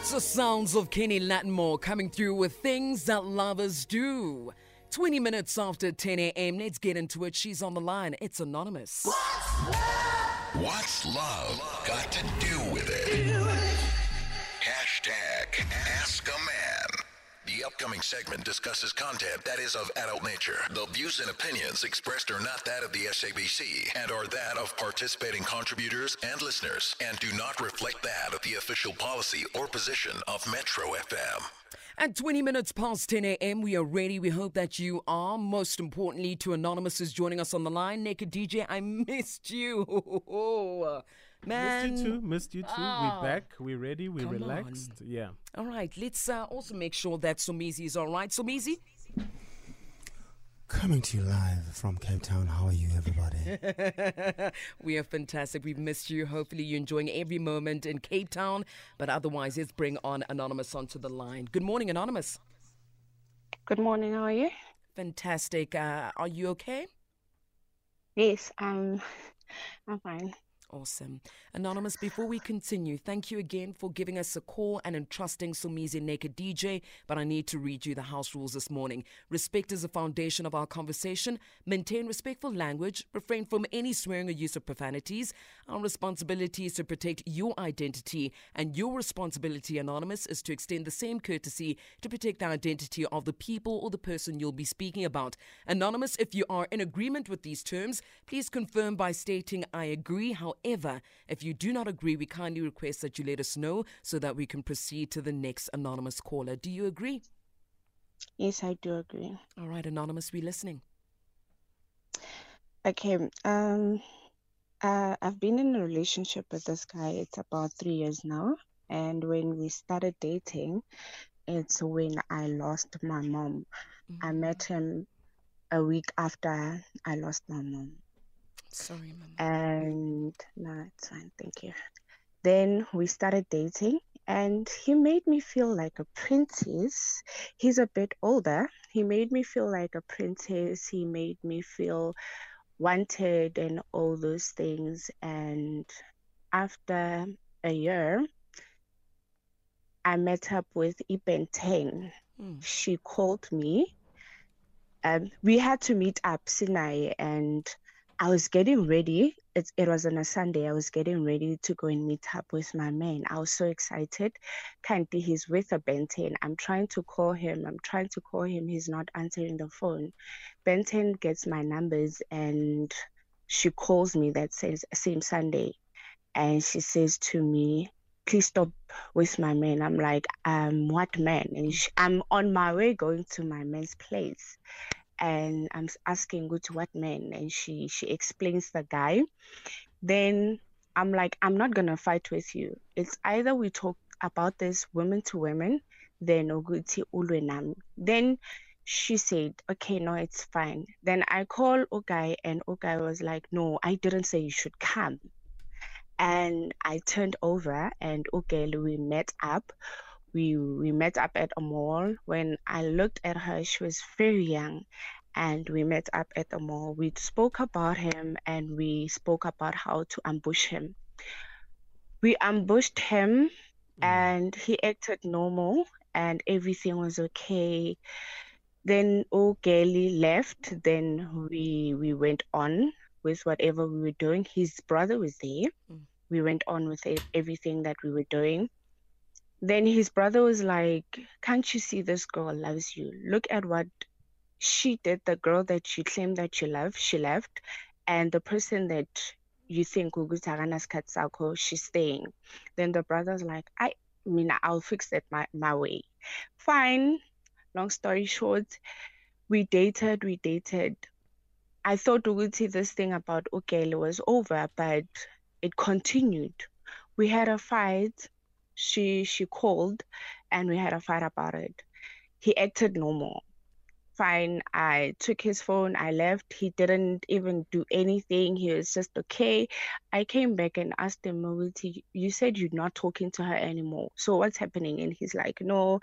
It's the sounds of Kenny Lattimore coming through with things that lovers do. 20 minutes after 10 a.m., let's get into it. She's on the line. It's Anonymous. What's love got to do with it? Upcoming segment discusses content that is of adult nature. The views and opinions expressed are not that of the SABC and are that of participating contributors and listeners and do not reflect that of the official policy or position of Metro FM. At 20 minutes past 10 a.m., we are ready. We hope that you are. Most importantly, to Anonymous is joining us on the line. Naked DJ, I missed you. Man. Missed you too. Missed you too. Ah. We're back. We're ready. We're Come relaxed. Yeah. All right, let's uh, also make sure that Somizi is all right. Somizi? Coming to you live from Cape Town. How are you, everybody? we are fantastic. We've missed you. Hopefully, you're enjoying every moment in Cape Town. But otherwise, let's bring on Anonymous onto the line. Good morning, Anonymous. Good morning. How are you? Fantastic. Uh, are you okay? Yes, um, I'm fine. Awesome. Anonymous, before we continue, thank you again for giving us a call and entrusting Somizi Naked DJ. But I need to read you the house rules this morning. Respect is the foundation of our conversation. Maintain respectful language. Refrain from any swearing or use of profanities. Our responsibility is to protect your identity, and your responsibility, Anonymous, is to extend the same courtesy to protect the identity of the people or the person you'll be speaking about. Anonymous, if you are in agreement with these terms, please confirm by stating, I agree. However, if you do not agree, we kindly request that you let us know so that we can proceed to the next anonymous caller. Do you agree? Yes, I do agree. All right, Anonymous, we're listening. Okay, um, uh, I've been in a relationship with this guy. It's about three years now. And when we started dating, it's when I lost my mom. I met him a week after I lost my mom. Sorry, Mama. And no, it's fine. Thank you. Then we started dating, and he made me feel like a princess. He's a bit older. He made me feel like a princess. He made me feel wanted and all those things. And after a year, I met up with Ipen Teng. Mm. She called me. Um, we had to meet up Sinai, and I was getting ready. It, it was on a Sunday. I was getting ready to go and meet up with my man. I was so excited. Currently, he's with a Benton. I'm trying to call him. I'm trying to call him. He's not answering the phone. Benton gets my numbers and she calls me that says same Sunday. And she says to me, please stop with my man. I'm like, um, what man? And she, I'm on my way going to my man's place and I'm asking go to what man? And she she explains the guy. Then I'm like I'm not gonna fight with you. It's either we talk about this women to women then ukuthi ulwe nami then she said okay no it's fine. Then I call Ogai and Ogai was like no I didn't say you should come. And I turned over and okay we met up we we met up at a mall. When I looked at her she was very young and we met up at the mall. We spoke about him and we spoke about how to ambush him. We ambushed him and he acted normal and everything was okay. Then Ogeli left. Then we we went on with whatever we were doing. His brother was there. Mm. we went on with everything that we were doing then his brother was like can't you see this girl loves you? Look at what she did the girl that you claim that you love she left and the person that you think ukuthi akanasikhathi sakho she's staying. Then the brother's like i mean i'll fix it my, my way. Fine. Long story short we dated we dated. I thought ukuthi this thing about ukele was over but it continued. We had a fight she she called and we had a fight about it. He acted normal. Fine i took his phone i left. He didn't even do anything. He was just okay. I came back and asked him "Mawuti, you said you're not talking to her anymore. So what's happening? And he's like no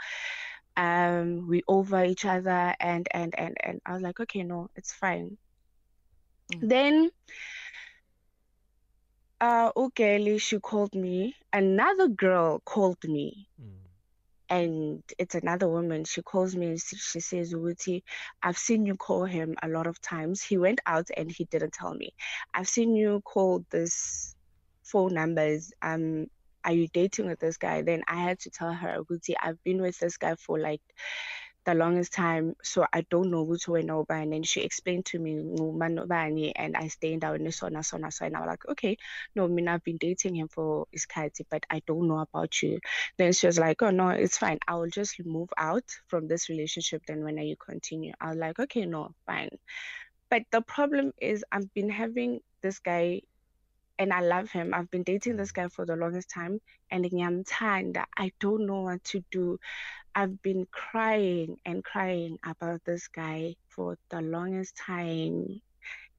um we over each other and and and and. I was like okay no it's fine. Mm. then uh Ukeli, she called me another girl called me Mm. and it's another woman. She calls me and she says, Wuti, I've seen you call him a lot of times. He went out and he didn't tell me. I've seen you call this phone numbers. Um, are you dating with this guy? Then I had to tell her, Wuti, I've been with this guy for like the longest time. So I don't know which way no and then she explained to me and I stayed down in sona sona so and I was like, okay, no, I mean I've been dating him for his Iskati, but I don't know about you. Then she was like, Oh no, it's fine. I will just move out from this relationship then when you continue. I was like, Okay, no, fine. But the problem is I've been having this guy and I love him. I've been dating this guy for the longest time and I'm tired. I don't know what to do. I've been crying and crying about this guy for the longest time.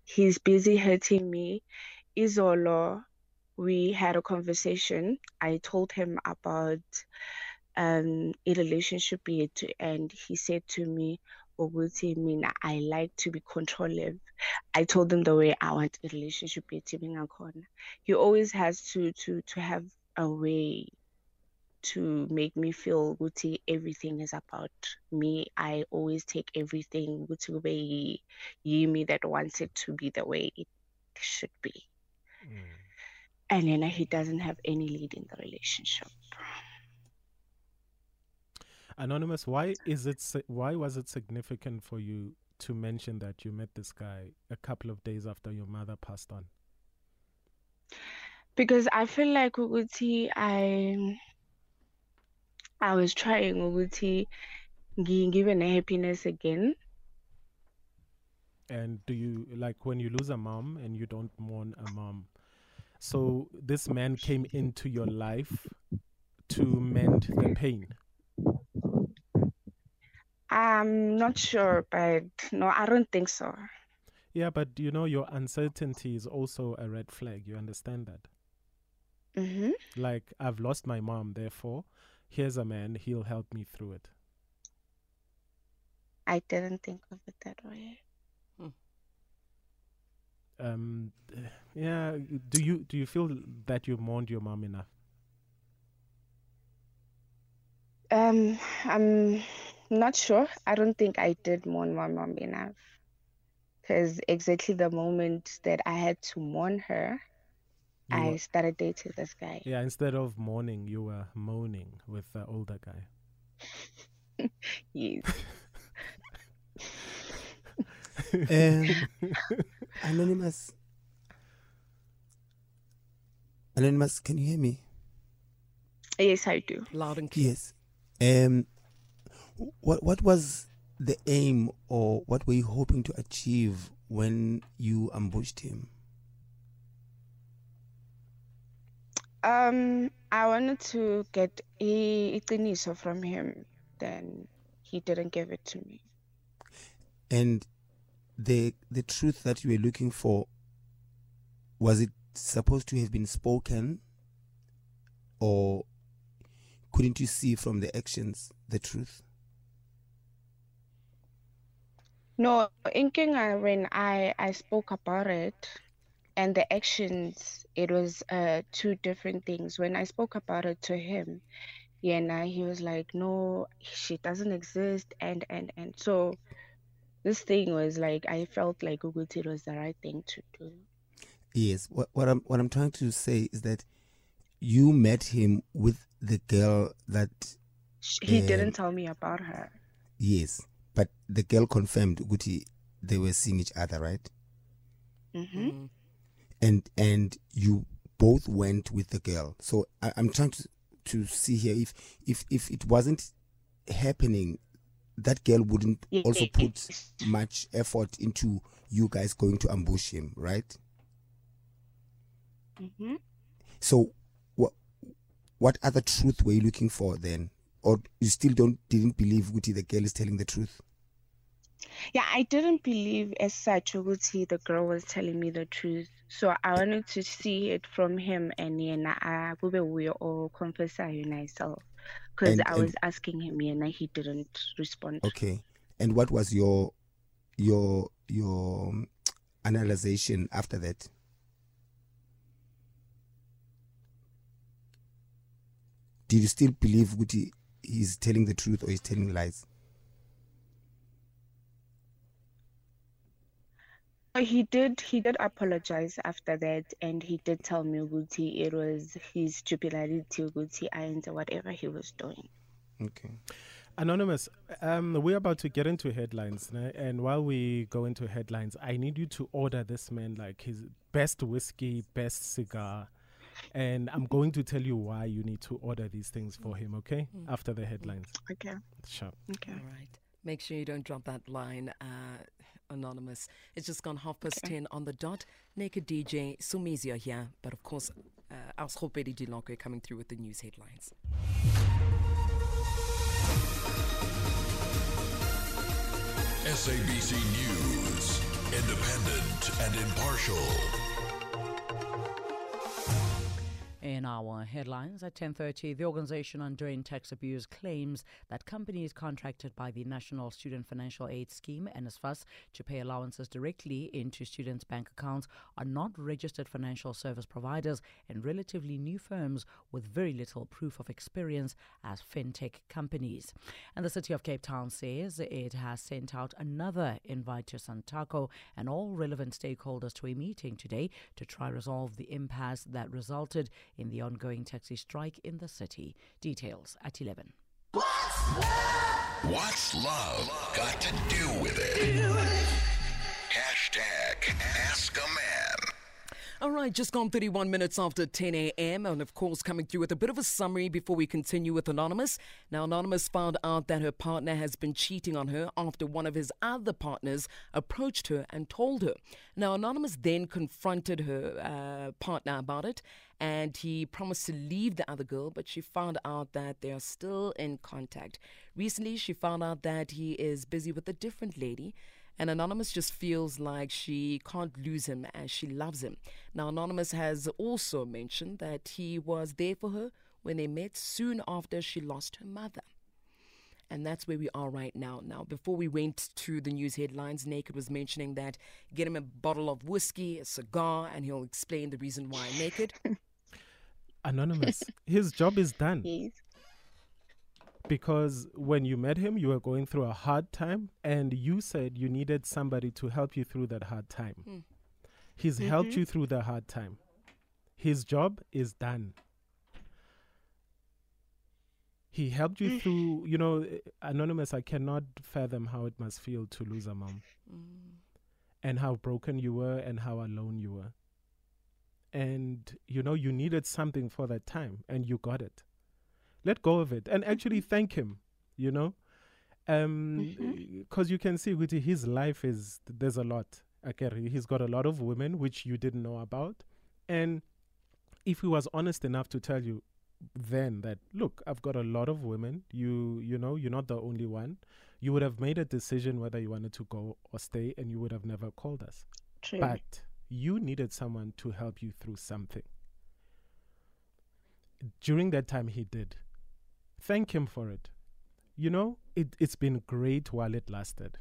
He's busy hurting me. Isolo, we had a conversation. I told him about um, a relationship and he said to me, ukuthi mina I like to be controlling. I told him the way I want a relationship with him. He always has to to to have a way to make me feel ukuthi everything is about me. I always take everything ukuthi way me that wants it to be the way it should be. Mm. And then he doesn't have any lead in the relationship. Anonymous, why is it why was it significant for you to mention that you met this guy a couple of days after your mother passed on? Because I feel like Uguti, I I was trying ukuthi ngibe happiness again. And do you like when you lose a mom and you don't mourn a mom? So this man came into your life to mend the pain. I'm not sure, but no, I don't think so. Yeah, but you know, your uncertainty is also a red flag. You understand that? Mm-hmm. Like, I've lost my mom, therefore, here's a man, he'll help me through it. I didn't think of it that way. Hmm. Um, yeah. Do you do you feel that you mourned your mom enough? Um, I'm not sure. I don't think I did mourn my mom enough. Because exactly the moment that I had to mourn her, you I were, started dating this guy. Yeah, instead of mourning, you were moaning with the older guy. yes. um, anonymous. Anonymous, can you hear me? Yes, I do. Loud and clear. Yes. Um, what what was the aim, or what were you hoping to achieve when you ambushed him? Um, I wanted to get a iqiniso from him. Then he didn't give it to me. And the the truth that you were looking for was it supposed to have been spoken, or couldn't you see from the actions the truth? No, in Kenya, when I I spoke about it, and the actions it was uh two different things. When i spoke about it to him yeah and he was like no she doesn't exist and and and. So this thing was like i felt like Uguti was the right thing to do. Yes what, what i'm what i'm trying to say is that you met him with the girl that he uh, didn't tell me about her. Yes but the girl confirmed Uguti they were seeing each other right mm-hmm. mm-hmm and and you both went with the girl. So I, am trying to to see here if if if it wasn't happening, that girl wouldn't also put much effort into you guys going to ambush him, right? Mm-hmm. So what what other truth were you looking for then, or you still don't didn't believe Guti the girl is telling the truth? Yeah, I didn't believe as such Uguti the girl was telling me the truth. So I wanted to see it from him and yena we or confess myself. Because I was asking him and he didn't respond. Okay. And what was your your your um, analyzation after that? Did you still believe Guti he's telling the truth or he's telling lies. He did. He did apologize after that, and he did tell me Guti it was his stupidity Guti and whatever he was doing. Okay. Anonymous, um, we're about to get into headlines, né? and while we go into headlines, I need you to order this man like his best whiskey, best cigar, and I'm going to tell you why you need to order these things for him. Okay, mm. after the headlines. Okay. Sure. Okay. All right. Make sure you don't drop that line, uh, Anonymous. It's just gone half past okay. 10 on the dot. Naked DJ, Sumizia here. But of course, uh, our Schopedi Dilonko coming through with the news headlines. SABC News, independent and impartial. Headlines at 10:30, the Organization Undoing Tax Abuse claims that companies contracted by the National Student Financial Aid Scheme (NSFAS) to pay allowances directly into students' bank accounts are not registered financial service providers and relatively new firms with very little proof of experience as fintech companies. And the City of Cape Town says it has sent out another invite to SANTACO and all relevant stakeholders to a meeting today to try resolve the impasse that resulted in the ongoing taxi strike in the city. Details at 11. What's love got to do with it? Hashtag Ask a Man. All right, just gone 31 minutes after 10 a.m. And of course, coming through with a bit of a summary before we continue with Anonymous. Now, Anonymous found out that her partner has been cheating on her after one of his other partners approached her and told her. Now, Anonymous then confronted her uh, partner about it and he promised to leave the other girl, but she found out that they are still in contact. Recently, she found out that he is busy with a different lady and Anonymous just feels like she can't lose him as she loves him. Now, Anonymous has also mentioned that he was there for her when they met soon after she lost her mother. And that's where we are right now. Now, before we went to the news headlines, Naked was mentioning that get him a bottle of whiskey, a cigar, and he'll explain the reason why Naked. Anonymous, his job is done. Yes because when you met him, you were going through a hard time, and you said you needed somebody to help you through that hard time. Mm. He's mm-hmm. helped you through the hard time. His job is done. He helped you mm. through, you know, eh, Anonymous, I cannot fathom how it must feel to lose a mom. Mm. And how broken you were and how alone you were. And, you know, you needed something for that time, and you got it let go of it and actually mm-hmm. thank him you know um because mm-hmm. you can see with his life is there's a lot okay he's got a lot of women which you didn't know about and if he was honest enough to tell you then that look i've got a lot of women you you know you're not the only one you would have made a decision whether you wanted to go or stay and you would have never called us True. but you needed someone to help you through something during that time he did Thank Him for it. You know, it, it's been great while it lasted.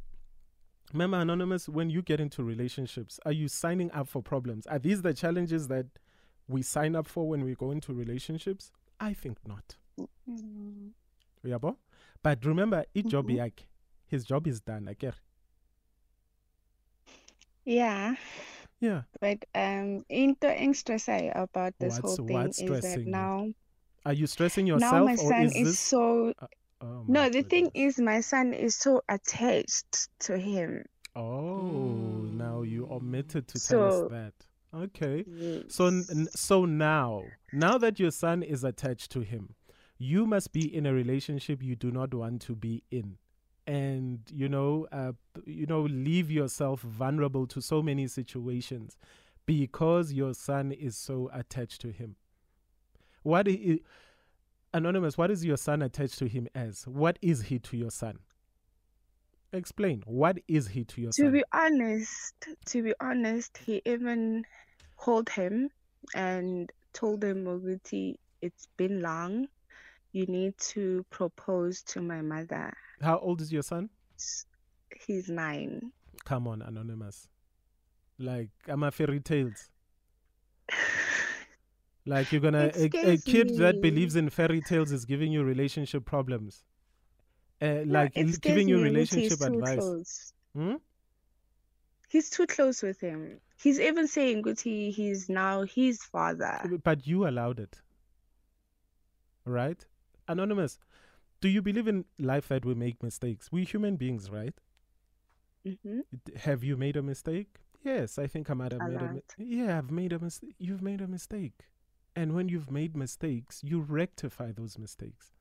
Remember, Anonymous, when you get into relationships, are you signing up for problems? Are these the challenges that we sign up for when we go into relationships? I think not. Mm-hmm. Yeah, but remember, each job mm-hmm. his job is done. Okay. Yeah. Yeah. But um into say about this what's, whole thing is that now are you stressing yourself? Now my son is, is this... so. Uh, oh no, the goodness. thing is, my son is so attached to him. Oh, mm. now you omitted to so, tell us that. Okay. Yes. So so now, now that your son is attached to him, you must be in a relationship you do not want to be in. And you know, uh, you know, leave yourself vulnerable to so many situations because your son is so attached to him. What is, Anonymous, what is your son attached to him as? What is he to your son? Explain. What is he to your to son? To be honest, to be honest, he even called him and told him, Moguti, it's been long. You need to propose to my mother. How old is your son? He's nine. Come on, Anonymous. Like, I'm a fairy tales. Like you're gonna a, a kid that believes in fairy tales is giving you relationship problems. Uh, like giving you relationship he's advice. Hmm? He's too close with him. He's even saying Guti, he's now his father. But you allowed it. Right? Anonymous, do you believe in life that we make mistakes? We're human beings, right? hmm Have you made a mistake? Yes, I think I might have A made a lot. mistake. Yeah, I've made a mistake. You've made a mistake. And when you've made mistakes, you rectify those mistakes,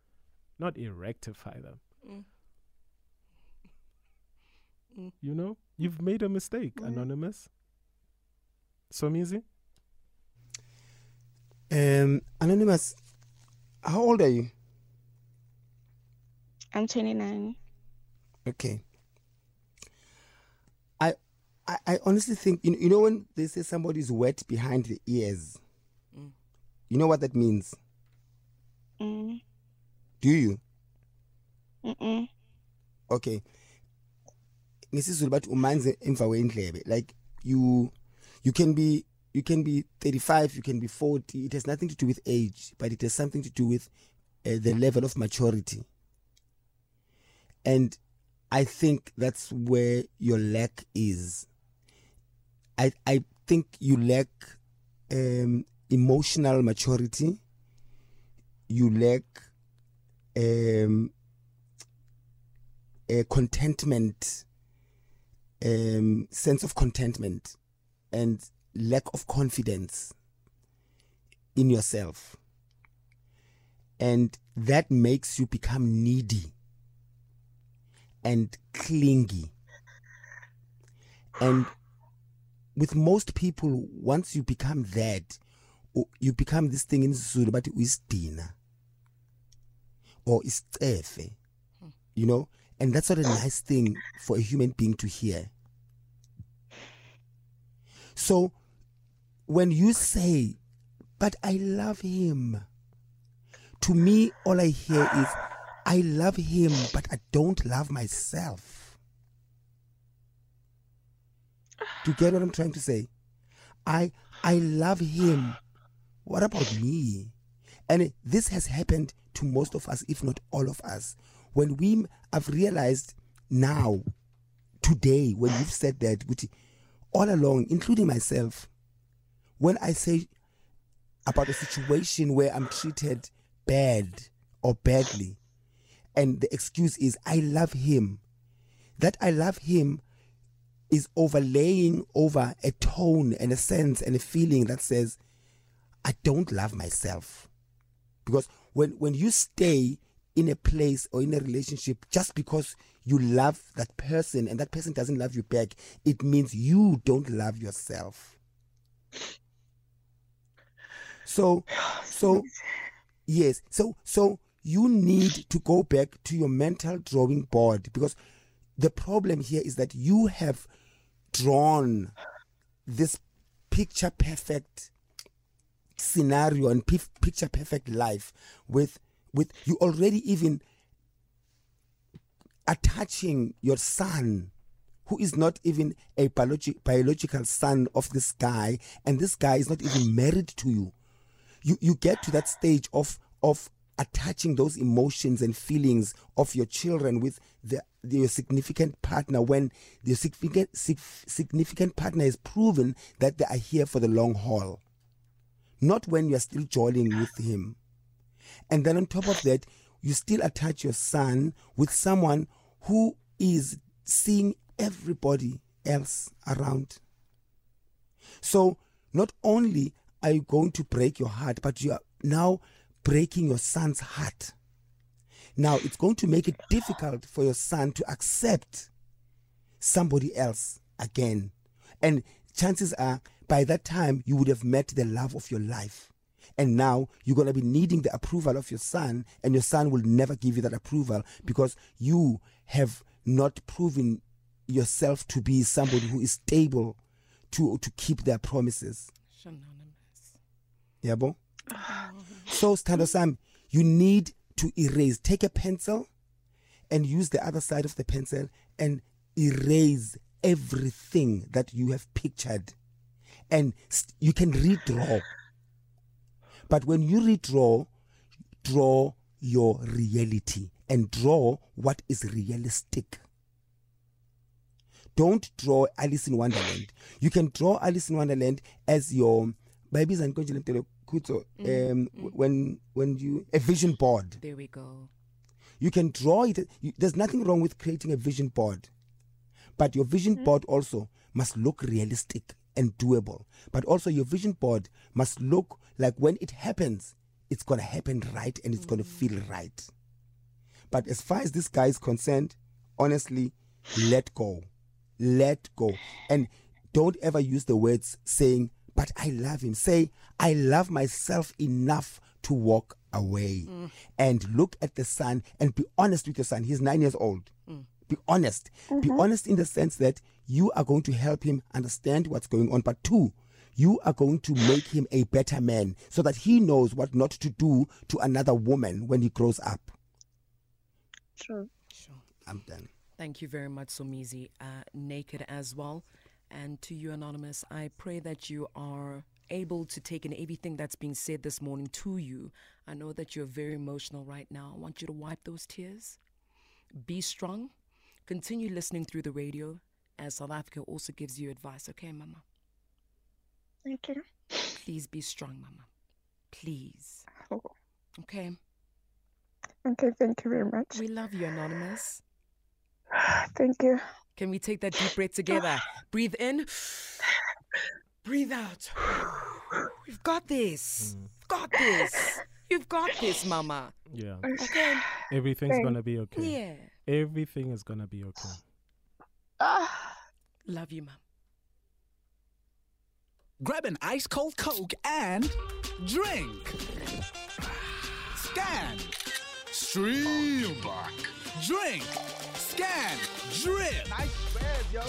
not rectify them. Mm. Mm. You know, you've made a mistake, Mm. Anonymous. Somizi? Um, Anonymous, how old are you? I'm 29. Okay. I, I, I honestly think you know, you know when they say somebody's wet behind the ears. You know what that means? Mm, Do you? mm-mm. Okay. ngesizulu bathi umanze emva kwendlebe like you you can be you can be 35 you can be 40 it has nothing to do with age but it has something to do with uh, the level of maturity and i think that's where your lack is i i think you lack um emotional maturity you lack um a contentment um sense of contentment and lack of confidence in yourself. And that makes you become needy and clingy. And with most people once you become that you become this thing in Zulu but uyisidina or it's istefe hmm. you know? And that's not a nice thing for a human being to hear. So when you say but i love him to me all i hear is i love him but i don't love myself. Do you get what i'm trying to say? I i love him what about me? And this has happened to most of us if not all of us. When we have realized now today when you've said that all along including myself when i say about a situation where i'm treated bad or badly and the excuse is i love him that i love him is overlaying over a tone and a sense and a feeling that says i don't love myself. Because when when you stay in a place or in a relationship just because you love that person and that person doesn't love you back it means you don't love yourself. So so yes. So so you need to go back to your mental drawing board because the problem here is that you have drawn this picture perfect scenario and pif- picture perfect life with with you already even attaching your son who is not even a biologi- biological son of this guy and this guy is not even married to you. You you get to that stage of of attaching those emotions and feelings of your children with the, the your significant partner when the significant sig- significant partner has proven that they are here for the long haul not when you are still joining with him. And then on top of that you still attach your son with someone who is seeing everybody else around. So not only are you going to break your heart but you are now breaking your son's heart. Now it's going to make it difficult for your son to accept somebody else again. And chances are by that time you would have met the love of your life. And now you're going to be needing the approval of your son and your son will never give you that approval because you have not proven yourself to be somebody who is stable to to keep their promises. Shanonymous. yabo so stando sam you need to erase. Take a pencil and use the other side of the pencil and erase everything that you have pictured and st- you can redraw But when you redraw, draw your reality and draw what is realistic. Don't draw Alice in Wonderland. You can draw Alice in Wonderland as your babies and Kuto, mm, um, mm. when when you a vision board. There we go. You can draw it. You, there's nothing wrong with creating a vision board, but your vision hmm. board also must look realistic and doable. But also your vision board must look like when it happens, it's gonna happen right and it's gonna feel right. But as far as this guy is concerned, honestly, let go. Let go. And don't ever use the words saying, but I love him. Say, I love myself enough to walk away. Mm. And look at the son and be honest with your son. He's nine years old. Mm. Be honest. Be honest in the sense that you are going to help him understand what's going on. But two, you are going to make him a better man so that he knows what not to do to another woman when he grows up. True. Sure. I'm done. Thank you very much, Somizi. Uh, naked as well. And to you, Anonymous, I pray that you are able to take in everything that's being said this morning to you. I know that you're very emotional right now. I want you to wipe those tears. Be strong. Continue listening through the radio as South Africa also gives you advice. Okay, Mama? Thank you. Please be strong, Mama. Please. Oh, Okay? okay, thank you very much. We love you, Anonymous. Thank you. Can we take that deep breath together? Breathe in. Breathe out. We've got this. We've got this. You've got this, Mama. Yeah. Okay? Everything's Thank- gonna be okay. Yeah. Everything is gonna be okay. Ah, Love you, Mom. Grab an ice cold Coke and drink. Scan. Stream. Drink. Scan. Drip.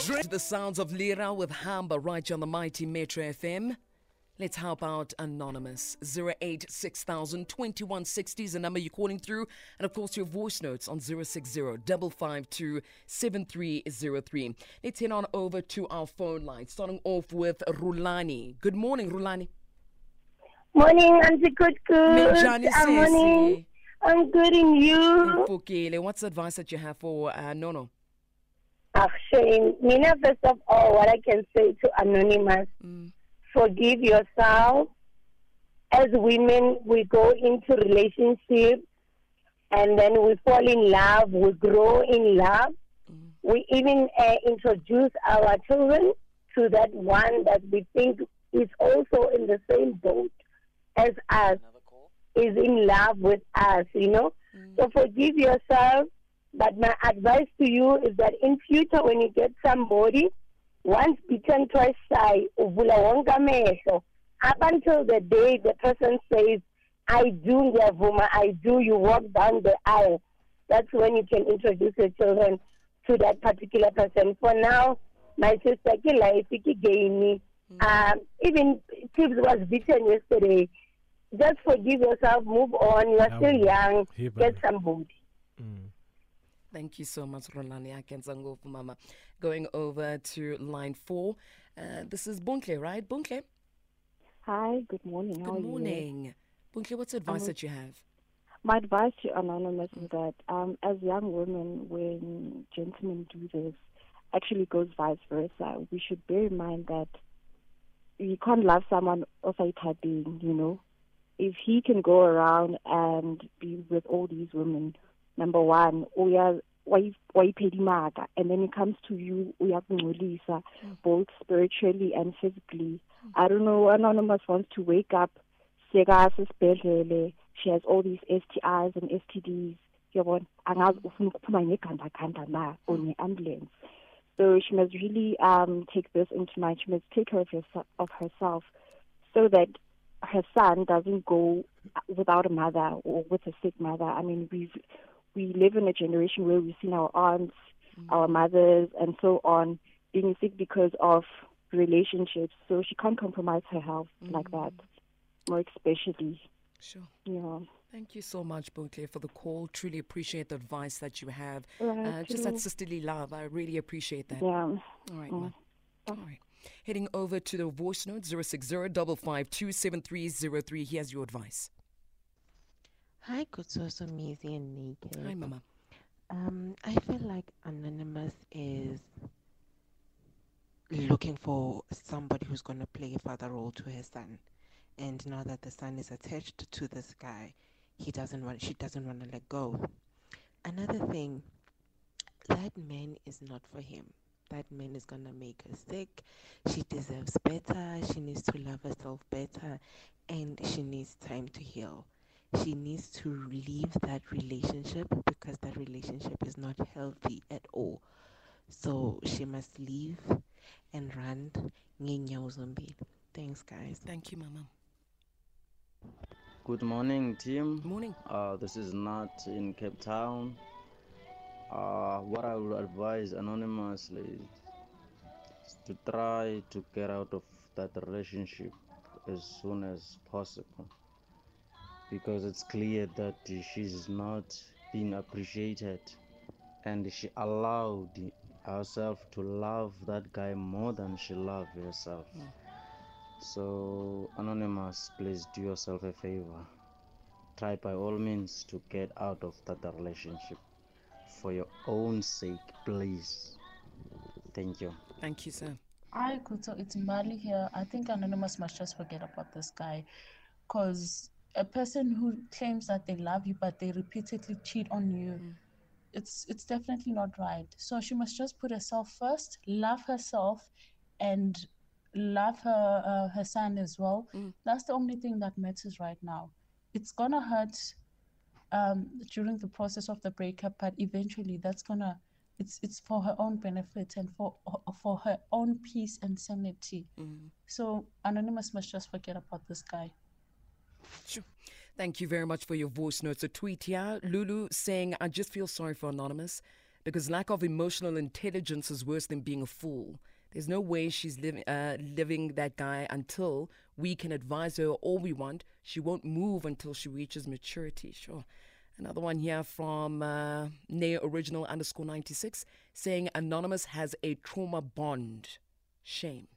Drink. The sounds of Lira with Hamba right here on the mighty Metro FM. Let's help out Anonymous. 086 2160 is the number you're calling through. And of course, your voice notes on 060 552 7303. Let's head on over to our phone line, starting off with Rulani. Good morning, Rulani. Morning, Auntie Good Good. I'm morning. I'm good in you. What's the advice that you have for uh, Nono? Actually, Mina, first of all, what I can say to Anonymous, Mm. Forgive yourself. As women, we go into relationships and then we fall in love, we grow in love. We even uh, introduce our children to that one that we think is also in the same boat as us, is in love with us, you know. So forgive yourself. But my advice to you is that in future, when you get somebody, once bitten, twice shy, uvula wonke amehlo. Up until the day the person says, I do, ngiyavuma, I do, you walk down the aisle. That's when you can introduce your children to that particular person. For now, my sister, ki life, ki game. Um, even Tibbs was beaten yesterday. Just forgive yourself, move on. You are Yeah, still young. Get somebody. Mm. Thank you so much, Rulani Akensango Mama. Going over to line four. Uh, this is Bunkle, right? Bunkle, Hi, good morning. Good you? morning. Bunkle, what's the advice Um, that you have? My advice to Anonymous is that um, as young women, when gentlemen do this, actually goes vice versa. We should bear in mind that you can't love someone also typing, you know. If he can go around and be with all these women, number one, we are wayipedimaka and then it comes to you uyakungcolisa mm. both spiritually and physically. Mm. I don't know anonymous wants to wake up sekasesibhedlele she has all these STIs and STDs yabona angazi ufuna ukuphuma ngegandaganda na or mm. nge-ambulance. So she must really um, take this into mind. She must take care of, herse- of herself so that her son doesn't go uh, without a mother or with a sick mother. I mean we've we live in a generation where we've seen our aunts, our mothers, and so on being sick because of relationships. So she can't compromise her health like that, more especially. Sure. Yeah. Thank you so much, Bunkle, for the call. Truly appreciate the advice that you have. Right, Uh, just that sisterly love. I really appreciate that. Yeah. All right. Mm. All right. Heading over to the voice note 060 552 Here's your advice. Hi, Kutsoso, Mizi, and Naked. Hi, Mama. Um, I feel like Anonymous is looking for somebody who's going to play a father role to her son. And now that the son is attached to this guy, he doesn't want she doesn't want to let go. Another thing, that man is not for him. That man is gonna make her sick. She deserves better. She needs to love herself better and she needs time to heal. She needs to leave that relationship because that relationship is not healthy at all. So she must leave and run. Thanks, guys. Thank you, Mama. Good morning, team. Morning. Uh, this is not in Cape Town. Uh, what I would advise anonymously is to try to get out of that relationship as soon as possible because it's clear that she's not being appreciated and she allowed herself to love that guy more than she loved herself. So, Anonymous, please do yourself a favor. Try by all means to get out of that relationship for your own sake, please. Thank you. Thank you, sir. Hi, Kuto. It's Mali here. I think Anonymous must just forget about this guy because a person who claims that they love you but they repeatedly cheat on you. Mm. It's it's definitely not right. So she must just put herself first, love herself, and love her uh, her son as well. Mm. That's the only thing that matters right now. It's gonna hurt um, during the process of the breakup, but eventually that's gonna it's it's for her own benefit and for for her own peace and sanity. Mm. So anonymous must just forget about this guy. Thank you very much for your voice notes. A tweet here, Lulu saying, "I just feel sorry for anonymous." Because lack of emotional intelligence is worse than being a fool. There's no way she's living uh, living that guy until we can advise her all we want. She won't move until she reaches maturity. Sure. Another one here from uh, Neo Original underscore 96 saying Anonymous has a trauma bond. Shame.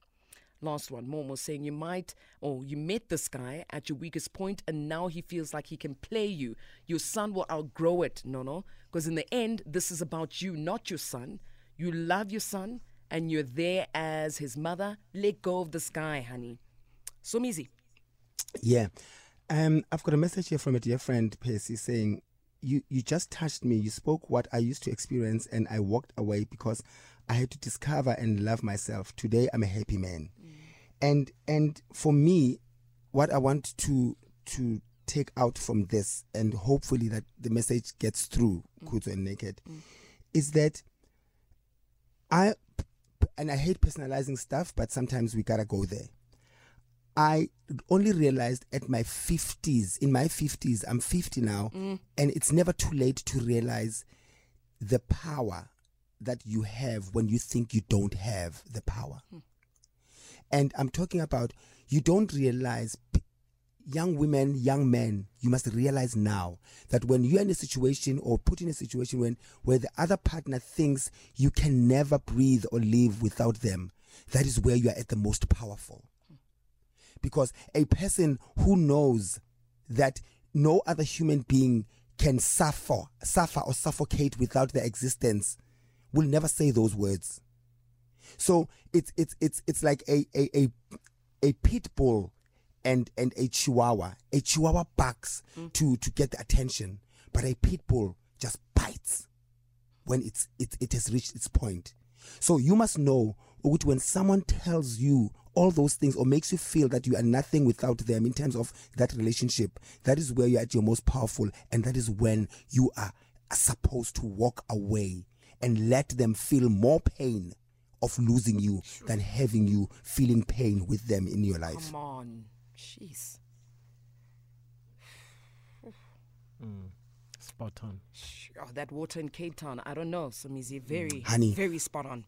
Last one, Momo saying you might or you met this guy at your weakest point and now he feels like he can play you. Your son will outgrow it, no, no. Because in the end, this is about you, not your son. You love your son and you're there as his mother, let go of this guy, honey. So easy. Yeah. Um, I've got a message here from a dear friend, Percy, saying, you, you just touched me. You spoke what I used to experience, and I walked away because I had to discover and love myself. Today, I'm a happy man. And and for me, what I want to to take out from this, and hopefully that the message gets through, mm. Kuto and Naked, mm. is that I and I hate personalizing stuff, but sometimes we gotta go there. I only realized at my 50s, in my 50s, I'm 50 now, mm. and it's never too late to realize the power that you have when you think you don't have the power. Mm. And I'm talking about you don't realize young women, young men, you must realize now that when you're in a situation or put in a situation when where the other partner thinks you can never breathe or live without them, that is where you are at the most powerful. Because a person who knows that no other human being can suffer, suffer or suffocate without their existence will never say those words. So it's it's it's it's like a a a, a pit bull and and a chihuahua. A chihuahua barks mm. to to get the attention, but a pit bull just bites when it's it, it has reached its point. So you must know when someone tells you all those things or makes you feel that you are nothing without them in terms of that relationship, that is where you're at your most powerful, and that is when you are supposed to walk away and let them feel more pain of losing you than having you feeling pain with them in your life. Come on. Jeez. Mm. Spot on. Oh, that water in Cape Town, I don't know. Some Somizi, very, mm. Honey, very spot on.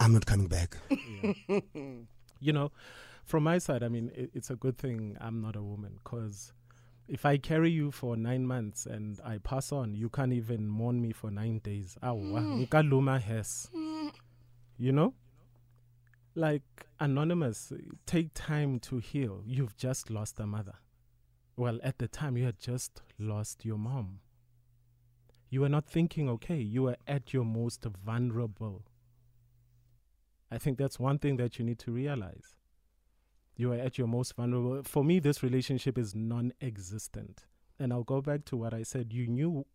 I'm not coming back. you know, from my side, I mean, it, it's a good thing I'm not a woman because if I carry you for nine months and I pass on, you can't even mourn me for nine days. Mm. You know? like anonymous take time to heal you've just lost a mother well at the time you had just lost your mom you were not thinking okay you were at your most vulnerable i think that's one thing that you need to realize you are at your most vulnerable for me this relationship is non-existent and I'll go back to what I said. You knew,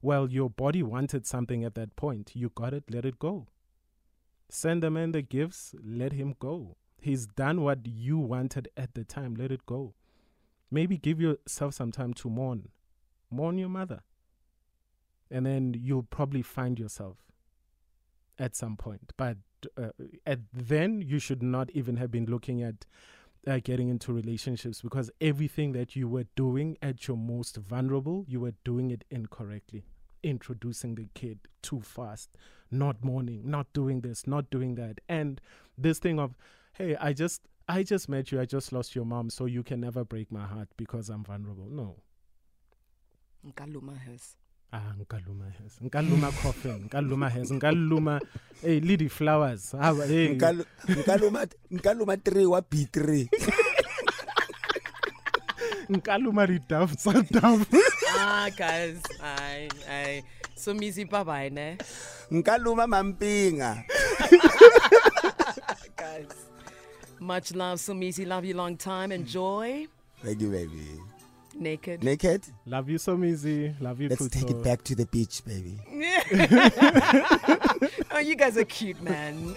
well, your body wanted something at that point. You got it, let it go. Send the man the gifts, let him go. He's done what you wanted at the time, let it go. Maybe give yourself some time to mourn. Mourn your mother. And then you'll probably find yourself at some point. But uh, at then, you should not even have been looking at uh, getting into relationships because everything that you were doing at your most vulnerable, you were doing it incorrectly. Introducing the kid too fast, not mourning, not doing this, not doing that. And this thing of, hey, I just I just met you, I just lost your mom, so you can never break my heart because I'm vulnerable. No. Nkaluma has. Ah, nkaluma has. Nkaluma coffin, nkaluma has, nkaluma hey, lady flowers. Ah, hey. Nkalu- nkaluma nkaluma 3 wa b3 nkaluma ridaf sadaf. ah, guys. Aye, aye. So Missy, bye bye, ne? nkaluma mampinga guys. Much love, so Missy. Love you long time. Enjoy. thank you baby Naked. naked Love you so easy. Love you let's take it back to the beach baby oh, you guys are cute, man.